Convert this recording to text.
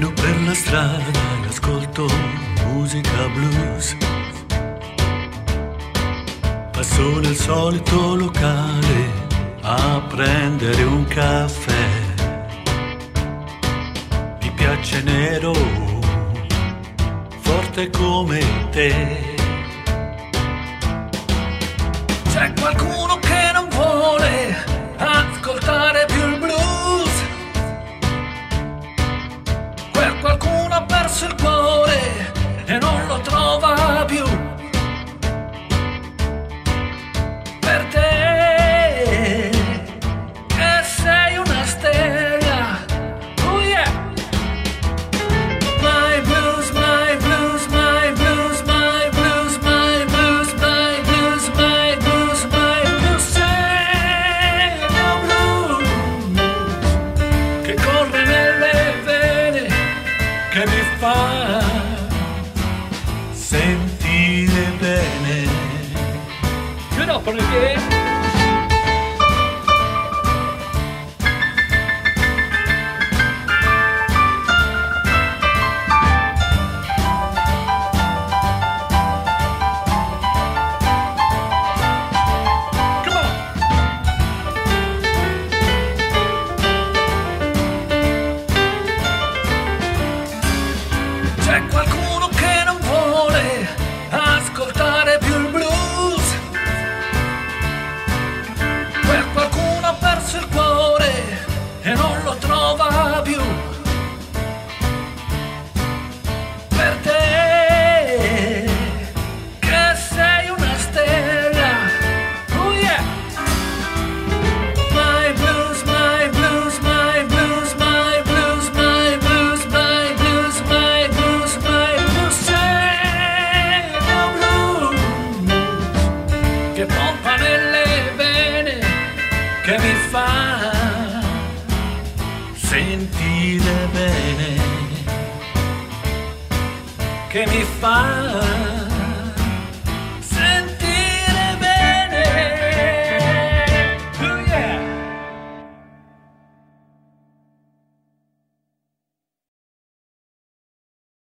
la strada e ascolto musica blues. Passo nel solito locale a prendere un caffè. Mi piace nero, forte come te. C'è qualcuno qualcuno ha perso il cuore che mi fa sentire bene. Get up on again. C'è che pompa nelle vene, che mi fa sentire bene, che mi fa